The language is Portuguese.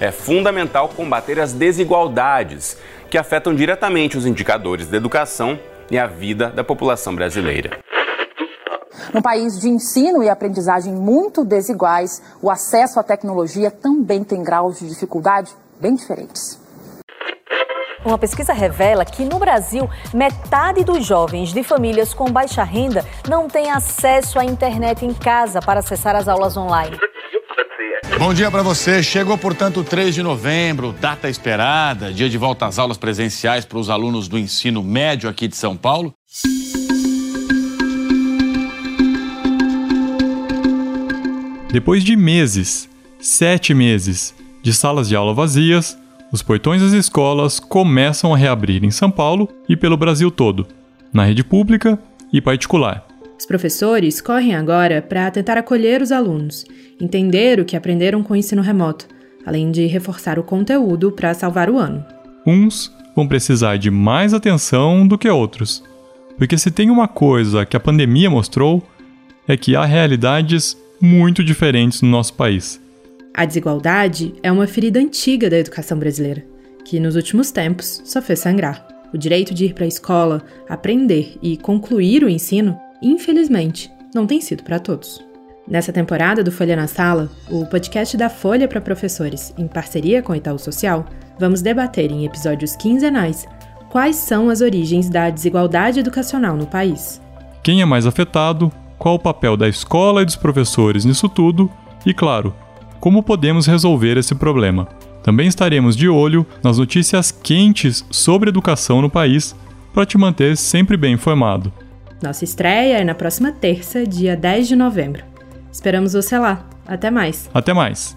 é fundamental combater as desigualdades que afetam diretamente os indicadores da educação e a vida da população brasileira. Num país de ensino e aprendizagem muito desiguais, o acesso à tecnologia também tem graus de dificuldade bem diferentes. Uma pesquisa revela que no Brasil, metade dos jovens de famílias com baixa renda não tem acesso à internet em casa para acessar as aulas online. Bom dia para você. Chegou, portanto, 3 de novembro, data esperada, dia de volta às aulas presenciais para os alunos do ensino médio aqui de São Paulo. Depois de meses, sete meses, de salas de aula vazias, os portões das escolas começam a reabrir em São Paulo e pelo Brasil todo, na rede pública e particular. Os professores correm agora para tentar acolher os alunos, entender o que aprenderam com o ensino remoto, além de reforçar o conteúdo para salvar o ano. Uns vão precisar de mais atenção do que outros, porque se tem uma coisa que a pandemia mostrou é que há realidades muito diferentes no nosso país. A desigualdade é uma ferida antiga da educação brasileira, que nos últimos tempos só fez sangrar. O direito de ir para a escola, aprender e concluir o ensino, infelizmente, não tem sido para todos. Nessa temporada do Folha na Sala, o podcast da Folha para professores, em parceria com o Itaú Social, vamos debater em episódios quinzenais quais são as origens da desigualdade educacional no país. Quem é mais afetado, qual o papel da escola e dos professores nisso tudo e, claro, como podemos resolver esse problema. Também estaremos de olho nas notícias quentes sobre educação no país para te manter sempre bem informado. Nossa estreia é na próxima terça, dia 10 de novembro. Esperamos você lá. Até mais. Até mais.